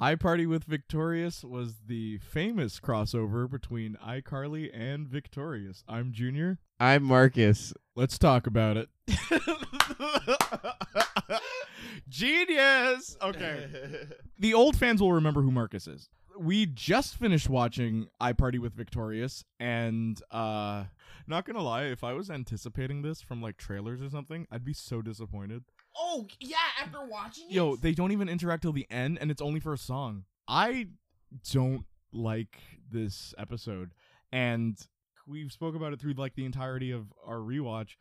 iParty with Victorious was the famous crossover between iCarly and Victorious. I'm Junior. I'm Marcus. Let's talk about it. Genius. Okay. the old fans will remember who Marcus is. We just finished watching I Party with Victorious, and uh not gonna lie, if I was anticipating this from like trailers or something, I'd be so disappointed. Oh yeah, after watching it, Yo, they don't even interact till the end, and it's only for a song. I don't like this episode, and we've spoke about it through like the entirety of our rewatch.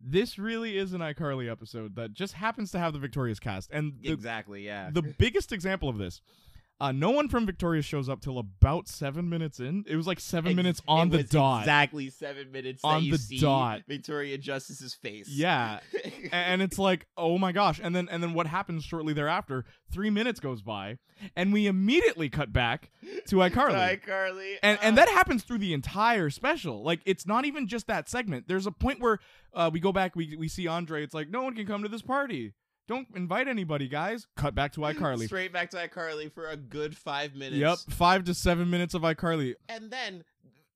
This really is an iCarly episode that just happens to have the Victorious cast, and the, exactly, yeah. the biggest example of this. Uh, no one from Victorious shows up till about seven minutes in. It was like seven Ex- minutes on the dot. Exactly seven minutes On the dot. Victoria Justice's face. Yeah, and it's like oh my gosh and then and then what happens shortly thereafter three minutes goes by and we immediately cut back to icarly iCarly. and and uh, that happens through the entire special like it's not even just that segment there's a point where uh, we go back we, we see andre it's like no one can come to this party don't invite anybody guys cut back to icarly Straight back to iCarly for a good five minutes. yep five to seven minutes of icarly And then,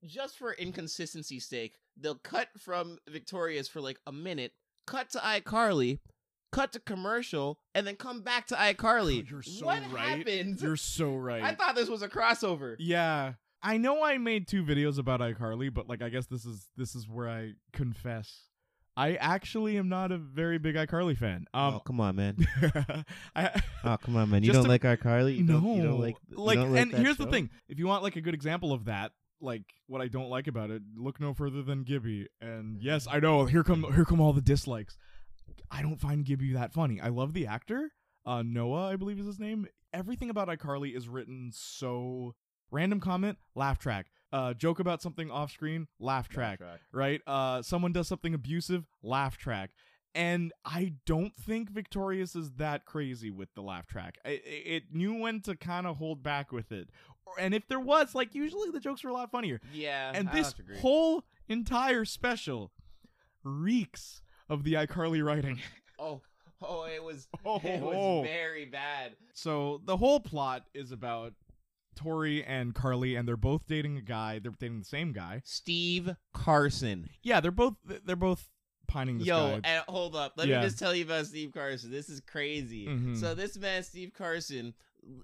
just for inconsistency's sake, they'll cut from Victorious for like a minute, cut to iCarly, cut to commercial, and then come back to iCarly. you're so what right. happened? you're so right I thought this was a crossover. Yeah. I know I made two videos about iCarly, but like I guess this is this is where I confess. I actually am not a very big iCarly fan. Um oh, come on, man. I Oh, come on, man. You don't to- like iCarly? You no. don't, you don't like, you like don't like and here's the thing. If you want like a good example of that, like what I don't like about it, look no further than Gibby. And yes, I know, here come here come all the dislikes. I don't find Gibby that funny. I love the actor. Uh Noah, I believe is his name. Everything about iCarly is written so random comment, laugh track. Uh joke about something off screen, laugh track. right? Uh, someone does something abusive, laugh track. And I don't think Victorious is that crazy with the laugh track. It, it knew when to kind of hold back with it. And if there was, like, usually the jokes are a lot funnier. Yeah. And I this have to agree. whole entire special reeks of the iCarly writing. Oh, oh, it was, Oh, it was very bad. So the whole plot is about Tori and Carly, and they're both dating a guy. They're dating the same guy. Steve Carson. Yeah, they're both they're both pining this Yo, guy. and hold up. Let Yeah. me just tell you about Steve Carson. This is crazy. Mhm. So this man, Steve Carson,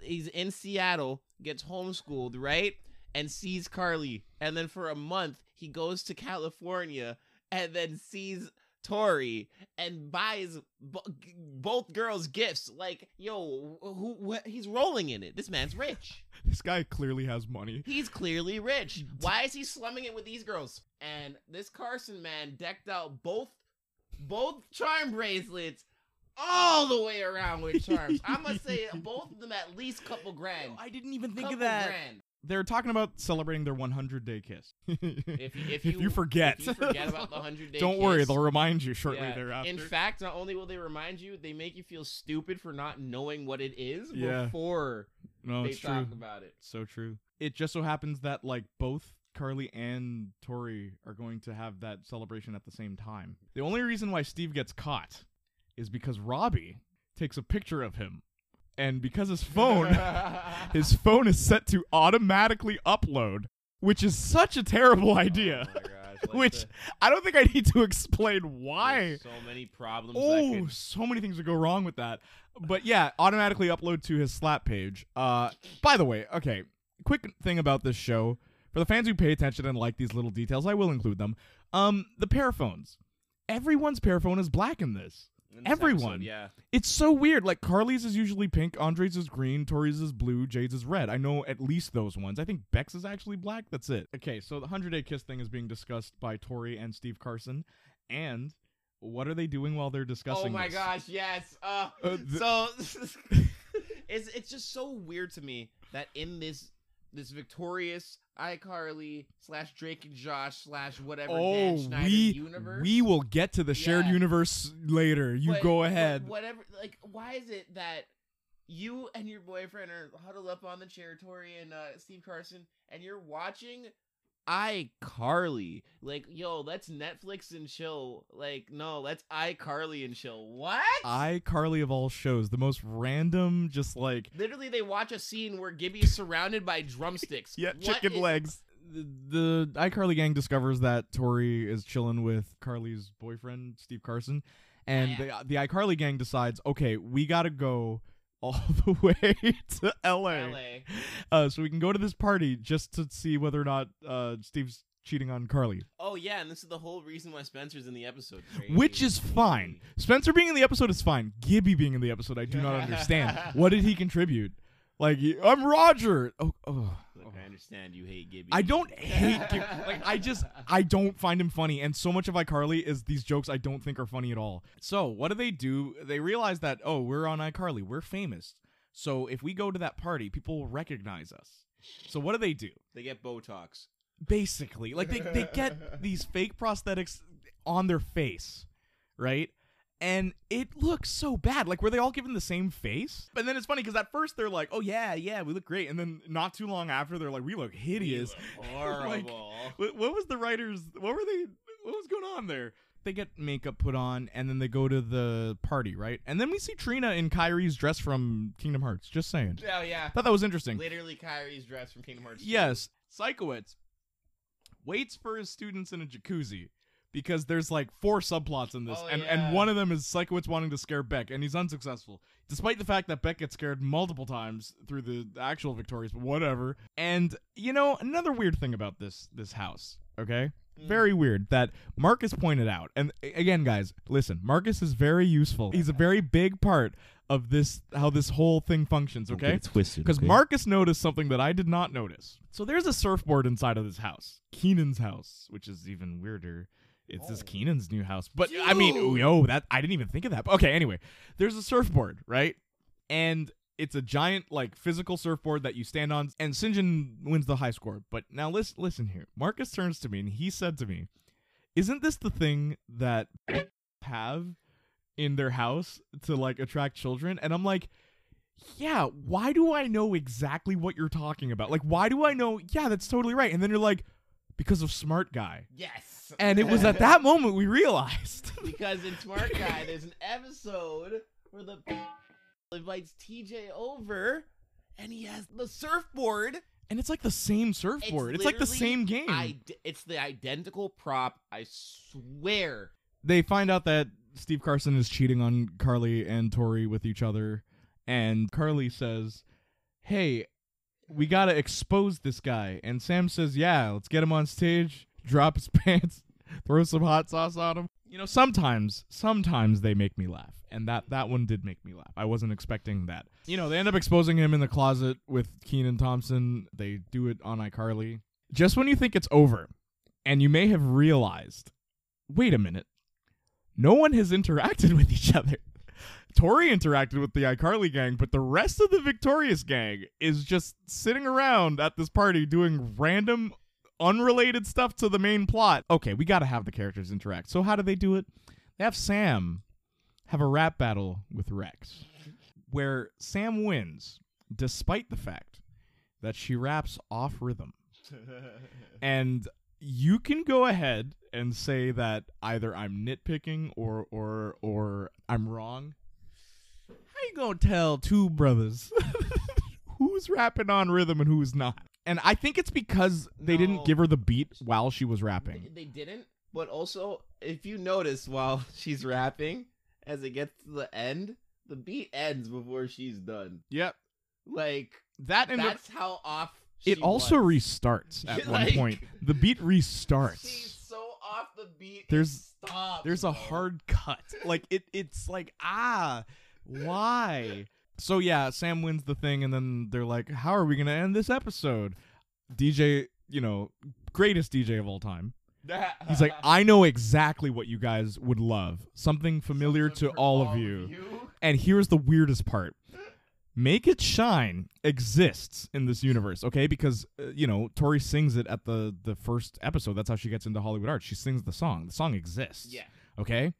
he's in Seattle, gets homeschooled, right? And sees Carly. And then for a month, he goes to California and then sees Tori and buys bo- g- both girls gifts. Like, yo, who, wh- he's rolling in it. This man's rich. This guy clearly has money. He's clearly rich. Why is he slumming it with these girls? And this Carson man decked out both both charm bracelets all the way around with charms. I must say both of them at least couple grand. I didn't even think couple of that. Grand. They're talking about celebrating their 100 day kiss. If you, if you forget, if you forget about the hundred day, don't worry, they'll remind you shortly yeah. thereafter. In fact, not only will they remind you, they make you feel stupid for not knowing what it is Yeah. before no, they it's true. talk about it. So true. It just so happens that like both Carly and Tori are going to have that celebration at the same time. The only reason why Steve gets caught is because Robbie takes a picture of him. And because his phone his phone is set to automatically upload, which is such a terrible idea. Oh my gosh, like which the- I don't think I need to explain why. so many problems. that Oh, could so many things would go wrong with that. But yeah, automatically upload to his slap page. Uh by the way, okay, quick thing about this show. For the fans who pay attention and like these little details, I will include them. Um the PearPhones. Everyone's PearPhone is black in this. Everyone. episode, yeah. It's so weird. Like Carly's is usually pink, Andre's is green, Tori's is blue, Jade's is red. I know at least those ones. I think Beck's is actually black. That's it. Okay, so the 100 Day Kiss thing is being discussed by Tori and Steve Carson. And what are they doing while they're discussing Oh my this? gosh, yes. Uh, Uh, th- so it's it's just so weird to me that in this this victorious iCarly slash Drake and Josh slash whatever Dan Oh, Schneider we universe. we will get to the shared Yeah. universe later. You but- go ahead. whatever. Like, why is it that you and your boyfriend are huddled up on the chair, Tori and uh, Steve Carson, and you're watching iCarly. Like, yo, let's Netflix and chill. Like, no, let's iCarly and chill. What? iCarly of all shows, the most random, just like Literally, they watch a scene where Gibby's surrounded by drumsticks. yeah, What chicken is- legs. The, the iCarly gang discovers that Tori is chilling with Carly's boyfriend, Steve Carson, and Yeah. the the iCarly gang decides, okay, we gotta go all the way to LA, LA. Uh, so we can go to this party just to see whether or not uh, Steve's cheating on Carly, Oh yeah, and this is the whole reason why Spencer's in the episode. which is fine. Spencer being in the episode is fine. Gibby being in the episode, I do not understand. what did he contribute? Like, I'm Roger. Oh, oh. I understand you hate Gibby. I don't hate Gib- like I just I don't find him funny and so much of iCarly is these jokes I don't think are funny at all. So, what do they do? They realize that oh, we're on iCarly. We're famous. So, if we go to that party, people will recognize us. So, what do they do? They get Botox. Basically, like they they get these fake prosthetics on their face, right? And it looks so bad. Like, were they all given the same face? But then it's funny because at first they're like, "Oh yeah, yeah, we look great," and then not too long after they're like, "We look hideous." Horrible. What, what was the writers? What were they? What was going on there? They get makeup put on, and then they go to the party, right? And then we see Trina in Kairi's dress from Kingdom Hearts. Just saying. oh yeah. Thought that was interesting. Literally Kairi's dress from Kingdom Hearts. 2. Yes, Sikowitz waits for his students in a jacuzzi because there's like four subplots in this, Oh, and, yeah. and one of them is Sikowitz wanting to scare Beck, and he's unsuccessful, despite the fact that Beck gets scared multiple times through the actual victorious. But whatever. And you know another weird thing about this this house, okay? Mm. Very weird that Marcus pointed out. And again, guys, listen, Marcus is very useful. He's a very big part of this how this whole thing functions, okay? twisted. Because Marcus noticed something that I did not notice. So there's a surfboard inside of this house, Kenan's house, which is even weirder. It's this Oh. Kenan's new house, but I mean, Dude. yo, that I didn't even think of that. But okay, anyway, there's a surfboard, right? And it's a giant, like, physical surfboard that you stand on, and Sinjin wins the high score. But now listen, listen here. Marcus turns to me and he said to me, "Isn't this the thing that have in their house to like attract children?" And I'm like yeah, why do I know exactly what you're talking about? Like, why do I know? Yeah, that's totally right. And then you're like, because of Smart Guy. Yes. And it was at that moment we realized. because in Smart Guy, there's an episode where the invites TJ over, and he has the surfboard. and it's like the same surfboard. It's, like the same game. ide- it's the identical prop. I swear. They find out that Steve Carson is cheating on Carly and Tori with each other. And Carly says, Hey, we got to expose this guy. And Sam says, Yeah, let's get him on stage, drop his pants, throw some hot sauce on him. You know, sometimes, sometimes they make me laugh. And that, that one did make me laugh. I wasn't expecting that. You know, they end up exposing him in the closet with Kenan Thompson. They do it on iCarly. Just when you think it's over, and you may have realized, wait a minute, no one has interacted with each other. Tori interacted with the iCarly gang, but the rest of the Victorious gang is just sitting around at this party doing random, unrelated stuff to the main plot. Okay, we got to have the characters interact. So, how do they do it? They have Sam have a rap battle with Rex, where Sam wins, despite the fact that she raps off rhythm. And you can go ahead and say that either I'm nitpicking or or or I'm wrong. How you gonna tell two brothers who's rapping on rhythm and who's not? And I think it's because they No. didn't give her the beat while she was rapping. they didn't, but also if you notice while she's rapping, as it gets to the end, the beat ends before she's done. Yep. Like That and the, that's how off. it also was. restarts at one point. The beat restarts. She's so off the beat. There's- stops, There's a bro. hard cut. Like it it's like ah, why? So yeah, Sam wins the thing and then they're like, "How are we going to end this episode?" DJ, you know, greatest DJ of all time. He's like, "I know exactly what you guys would love. Something familiar Something to all of you." And here's the weirdest part. Make It Shine exists in this universe, okay? Because uh, you know, Tori sings it at the the first episode. That's how she gets into Hollywood art. She sings the song. The song exists Yeah. okay?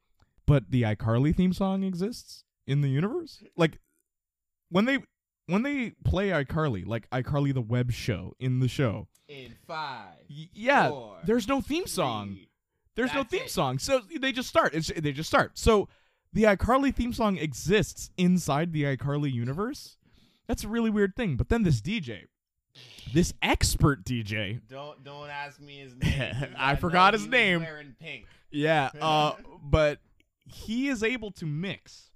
But the iCarly theme song exists in the universe. Like when they when they play iCarly, like iCarly the web show in the show, In five. y- yeah, four, there's no theme song. three. There's no theme it. song, so they just start. It's they just start. So the iCarly theme song exists inside the iCarly universe. That's a really weird thing. But then this DJ, this expert DJ, Don't don't ask me his name. I know forgot his name. Wearing pink. yeah, uh, but he is able to mix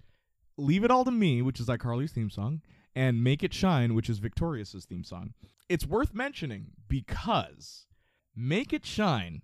"Leave It All to Me," which is iCarly's theme song, and "Make It Shine," which is Victorious's theme song. It's worth mentioning because "Make It Shine"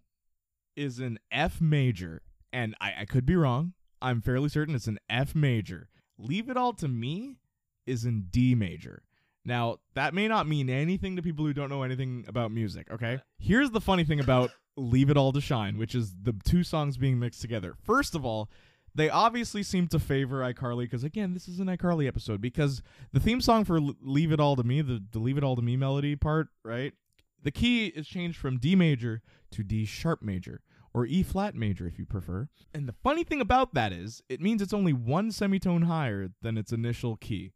is an F major, and I, I could be wrong. I'm fairly certain it's an F major. "Leave It All to Me" is in D major. Now, that may not mean anything to people who don't know anything about music, okay? Here's the funny thing about Leave It All to Shine, which is the two songs being mixed together. First of all, they obviously seem to favor iCarly because, again, this is an iCarly episode. Because the theme song for Leave It All to Me, the, the Leave It All to Me melody part, right? The key is changed from D major to D sharp major, or E flat major if you prefer. And the funny thing about that is, it means it's only one semitone higher than its initial key.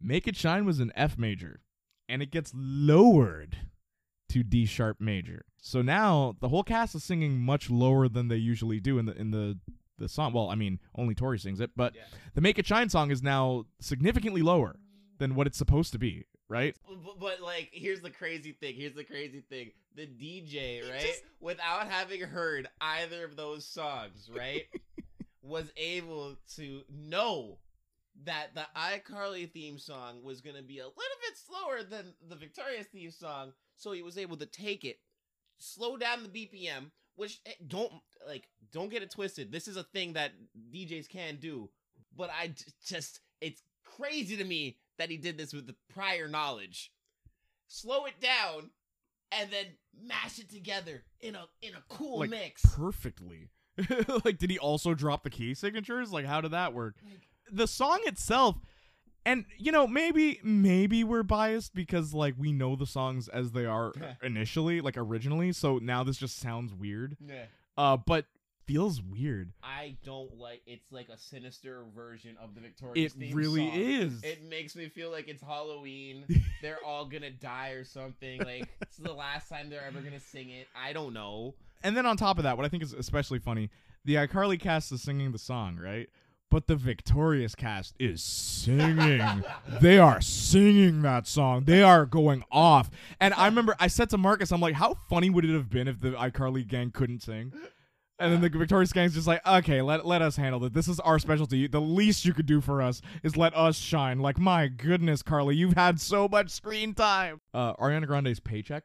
Make It Shine was an F major, and it gets lowered to D sharp major. So now the whole cast is singing much lower than they usually do in the in the the song. Well, I mean, only Tori sings it, but Yeah. the Make It Shine song is now significantly lower than what it's supposed to be, right? But, but like, here's the crazy thing. Here's the crazy thing. The DJ, right, just- without having heard either of those songs, right, was able to know that the iCarly theme song was gonna be a little bit slower than the Victorious theme song, so he was able to take it, slow down the BPM, which eh, don't like don't get it twisted. This is a thing that DJs can do, but I just it's crazy to me that he did this with the prior knowledge. Slow it down and then mash it together in a in a cool Like, mix. Perfectly. like, did he also drop the key signatures? Like, how did that work? Like, the song itself and you know maybe maybe we're biased because like we know the songs as they are initially like originally so now this just sounds weird yeah. uh but feels weird I don't like it's like a sinister version of the Victorious it really song. is It makes me feel like it's Halloween. they're all gonna die or something. Like it's the last time they're ever gonna sing it. I don't know. and then on top of that what i think is especially funny the icarly cast is singing the song right but the victorious cast is singing. They are singing that song. They are going off. And i remember i said to marcus i'm like how funny would it have been if the icarly gang couldn't sing? And then the victorious gang's just like okay let, let us handle it. This is our specialty. The least you could do for us is let us shine. Like my goodness carly you've had so much screen time. Uh ariana grande's paycheck.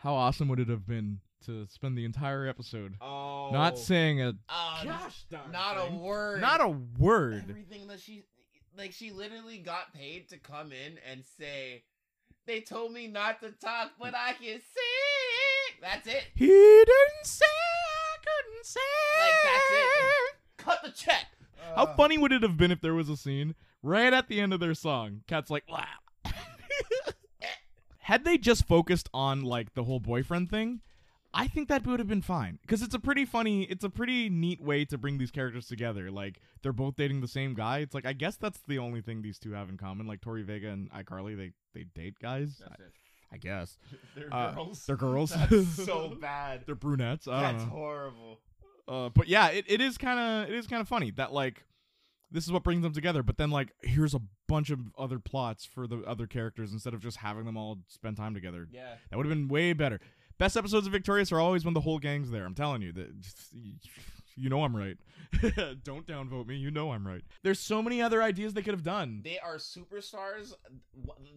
How awesome would it have been to spend the entire episode Oh, not saying a uh, Gosh darn not a word. not a word Everything that she like, she literally got paid to come in and say, "They told me not to talk, but I can sing." That's it. he didn't say i couldn't say Like, that's it. Cut the check. how Uh, funny would it have been if there was a scene right at the end of their song cat's like wow had they just focused on like the whole boyfriend thing I think that would have been fine because it's a pretty funny, it's a pretty neat way to bring these characters together. Like they're both dating the same guy. It's like I guess that's the only thing these two have in common. Like Tori Vega and iCarly, they they date guys. That's it. I, I guess They're Uh, girls. they're girls. That's so bad. they're brunettes. I don't That's horrible. Uh, but yeah, it, it is kind of it is kind of funny that like this is what brings them together. But then like here's a bunch of other plots for the other characters instead of just having them all spend time together. Yeah. That would have been way better. Best episodes of Victorious are always when the whole gang's there. I'm telling you that. You know I'm right. Don't downvote me. You know I'm right. There's so many other ideas they could have done. They are superstars.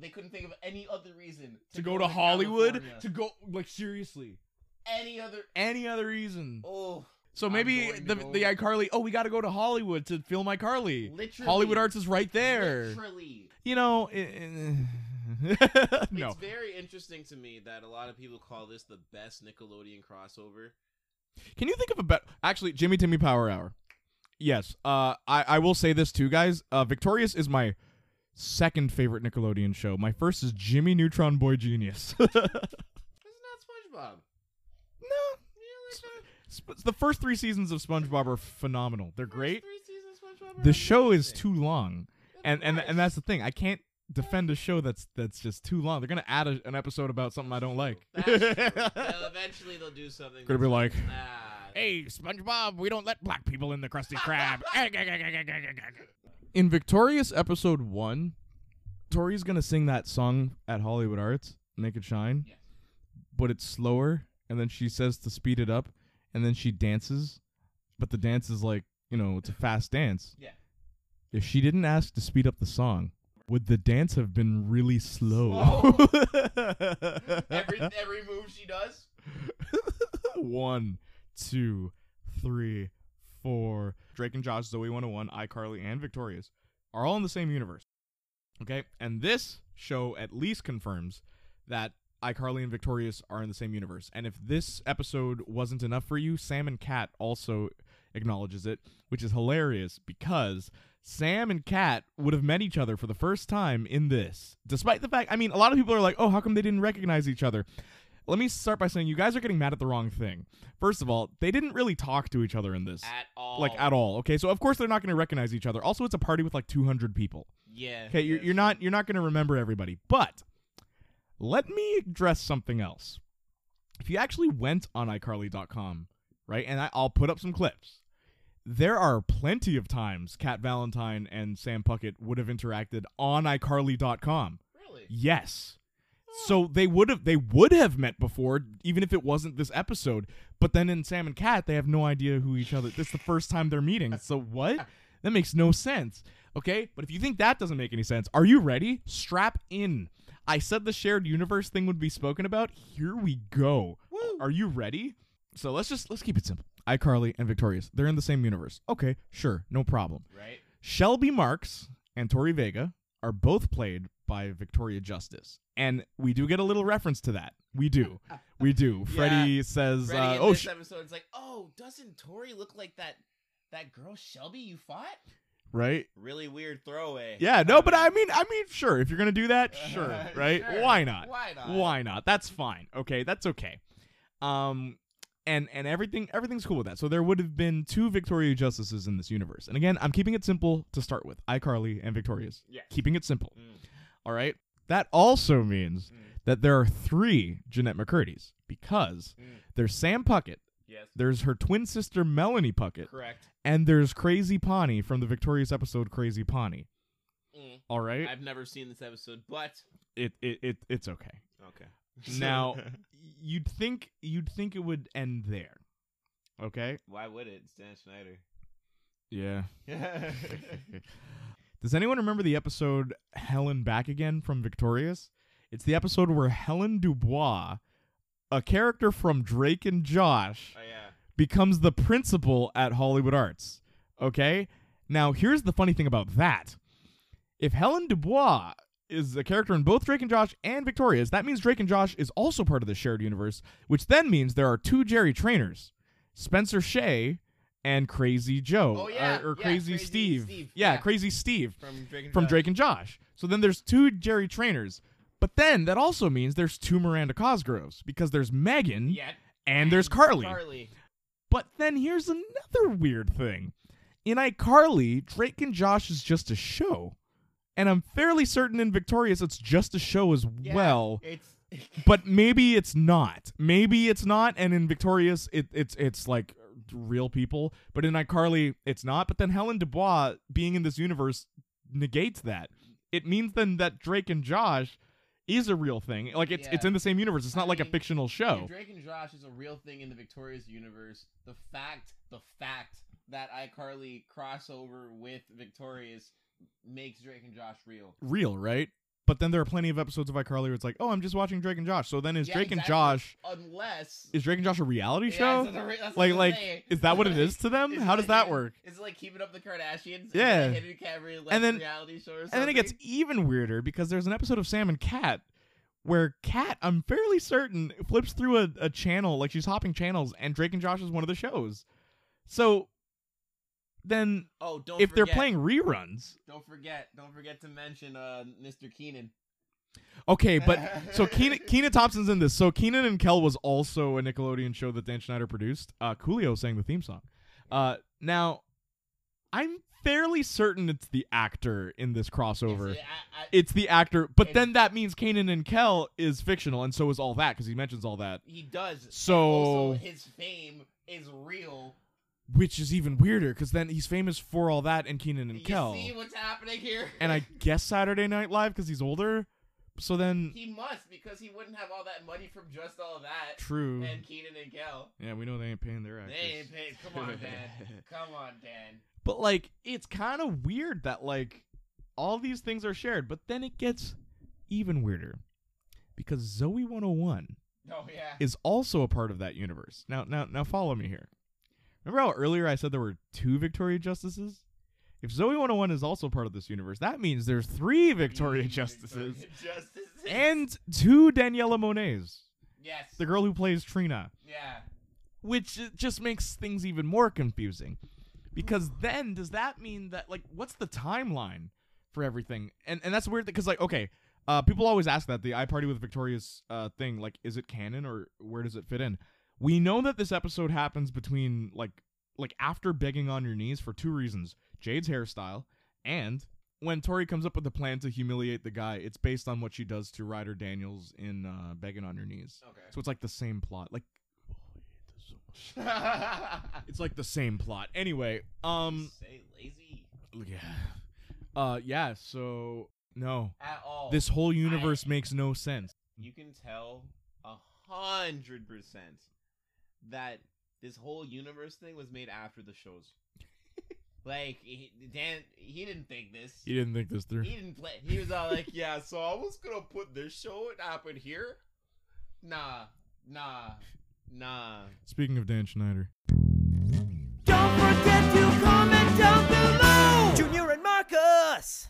They couldn't think of any other reason to go to Hollywood, California. to go like seriously, any other. any other reason. Oh, So maybe the go- the iCarly. Oh, we got to go to Hollywood to film iCarly. literally. Hollywood Arts is right there. Literally. You know, i- i- no. It's very interesting to me that a lot of people call this the best Nickelodeon crossover. Can you think of a better? Actually, Jimmy Timmy Power Hour. Yes. Uh, I I will say this too, guys. Uh, Victorious is my second favorite Nickelodeon show. My first is Jimmy Neutron Boy Genius. It's not SpongeBob. No. the Sp- the first three seasons of SpongeBob are phenomenal. They're great. Three seasons of SpongeBob are The show is too long, and and and that's the thing. I can't defend a show that's that's just too long. They're gonna add a, an episode about something I don't like. That's true. They'll- eventually they'll do something. Gonna be that's like, ah, Hey, SpongeBob, we don't let black people in the Krusty Krab. in Victorious episode one, Tori's gonna sing that song at Hollywood Arts, Make It Shine, Yes. but it's slower, and then she says to speed it up, and then she dances, but the dance is like, you know, it's a fast dance. Yeah. If she didn't ask to speed up the song, would the dance have been really slow? every every move she does. One, two, three, four. Drake and Josh, Zoe 101, iCarly, and Victorious are all in the same universe. Okay? And this show at least confirms that iCarly and Victorious are in the same universe. And if this episode wasn't enough for you, Sam and Cat also acknowledges it, which is hilarious because Sam and Cat would have met each other for the first time in this. Despite the fact, I mean, a lot of people are like, oh, how come they didn't recognize each other? Let me start by saying you guys are getting mad at the wrong thing. First of all, they didn't really talk to each other in this. At all. Like at all. Okay, so of course they're not going to recognize each other. Also, it's a party with like 200 people. Yeah. Okay, you're, you're not you're not going to remember everybody. But let me address something else. If you actually went on iCarly.com, right, and I, I'll put up some clips. There are plenty of times Cat Valentine and Sam Puckett would have interacted on iCarly.com. Really? Yes. So they would have they would have met before, even if it wasn't this episode. But then in Sam and Cat, they have no idea who each other. This is the first time they're meeting. So what? That makes no sense. Okay, but if you think that doesn't make any sense, are you ready? Strap in. I said the shared universe thing would be spoken about. Here we go. Are you ready? So let's just let's keep it simple. iCarly and Victorious, they're in the same universe. Okay, sure, no problem. Right. Shelby Marks and Tori Vega are both played by Victoria Justice. And we do get a little reference to that. We do. We do. Yeah. Freddie says, Freddie uh, in oh, this sh- episode, it's like, oh, doesn't Tori look like that that girl Shelby you fought? right? Really weird throwaway. Yeah, no, but I mean, I mean, sure. If you're going to do that, sure, right? Sure. Why not? Why not? Why not? That's fine. Okay, that's okay. Um and and everything everything's cool with that. So there would have been two Victoria Justices in this universe. And again, I'm keeping it simple to start with. iCarly and Victorious. Yeah. Keeping it simple. Mm. All right? That also means Mm. that there are 3 Jennette McCurdy's because Mm. there's Sam Puckett, Yes. there's her twin sister Melanie Puckett, Correct. and there's Crazy Ponnie from the Victorious episode Crazy Ponnie. Mm. All right? I've never seen this episode, but It it, it it's okay. okay. Now, you'd think you'd think it would end there. Okay? why would it? It's Dan Schneider. Yeah. Does anyone remember the episode Helen Back Again from Victorious? It's the episode where Helen Dubois, a character from Drake and Josh, oh yeah. becomes the principal at Hollywood Arts. Okay? Now, here's the funny thing about that. If Helen Dubois is a character in both Drake and Josh and Victorious. that means Drake and Josh is also part of the shared universe, which then means there are two Jerry Trainors Spencer Shay and Crazy Joe. Oh, uh, yeah. Or, or Yeah, Crazy, Crazy Steve. Steve. Yeah, Yeah. Crazy Steve From Drake and from Josh. Drake and Josh. So then there's two Jerry Trainors. But then that also means there's two Miranda Cosgroves because there's Megan Yeah. and there's Carly. Carly. But then here's another weird thing. In iCarly, Drake and Josh is just a show. And I'm fairly certain in Victorious it's just a show as Yeah, well. It's But maybe it's not. Maybe it's not. And in Victorious, it, it's it's like real people. But in iCarly, it's not. But then Helen Dubois being in this universe negates that. It means then that Drake and Josh is a real thing. Like it's it's in the same universe. It's I not like a fictional show. If Drake and Josh is a real thing in the Victorious universe, the fact, the fact that iCarly crossover with Victorious makes Drake and Josh real. real, right? But then there are plenty of episodes of iCarly where it's like, oh, I'm just watching Drake and Josh. So then is Yeah, Drake and. Josh Unless is Drake and Josh a reality Yeah, show? that's what I'm- that's like like saying. is that what it is to them? How does like- that work? Is it like keeping up the Kardashians? Yeah. It like And then- reality show or? And then it gets even weirder because there's an episode of Sam and Cat where Cat, I'm fairly certain, flips through a, a channel, like she's hopping channels, and Drake and Josh is one of the shows. So then Oh, don't if they're playing reruns, Don't forget, don't forget to mention uh, Mr. Kenan. okay, but so Kenan, Kenan Thompson's in this. So Kenan and Kel was also a Nickelodeon show that Dan Schneider produced. Uh, Coolio sang the theme song. Uh, now, I'm fairly certain it's the actor in this crossover. It's, I- I- It's the actor, but then that means Kenan and Kel is fictional, and so is all that because he mentions all that, he does. So- his fame is real. Which is even weirder because then he's famous for all that and Kenan and you Kel, see what's happening here? and I guess Saturday Night Live because he's older. So then, he must because he wouldn't have all that money from just all that. true. And Kenan and Kel. Yeah, we know they ain't paying their actors. They ain't paid. Come on, Dan. Come on, Dan. But like, it's kind of weird that like all these things are shared, but then it gets even weirder because Zoe 101 Oh yeah. is also a part of that universe. Now, now, now, follow me here. Remember how earlier I said there were two Victoria Justices? If Zoe 101 is also part of this universe, that means there's three Victoria Victoria Justices Justices. and two Daniella Monets, yes. the girl who plays Trina. Yeah. which uh, just makes things even more confusing because then does that mean that like what's the timeline for everything and and that's weird because like okay uh people always ask that the i party with victorious uh thing like is it canon or where does it fit in we know that this episode happens between like like after begging on your knees for two reasons jade's hairstyle and when tori comes up with a plan to humiliate the guy it's based on what she does to ryder daniels in uh begging on your knees Okay. so it's like the same plot like it's like the same plot. Anyway, um, say lazy yeah, uh, yeah. So no, at all. this whole universe makes no sense. you can tell a hundred percent that this whole universe thing was made after the shows. like he, Dan, he didn't think this. He didn't think this through. He didn't play. He was all like, "Yeah, so I was gonna put this show it happened here." Nah, nah, nah. Speaking of Dan Schneider, Don't forget to comment down below! Junior and Marcus!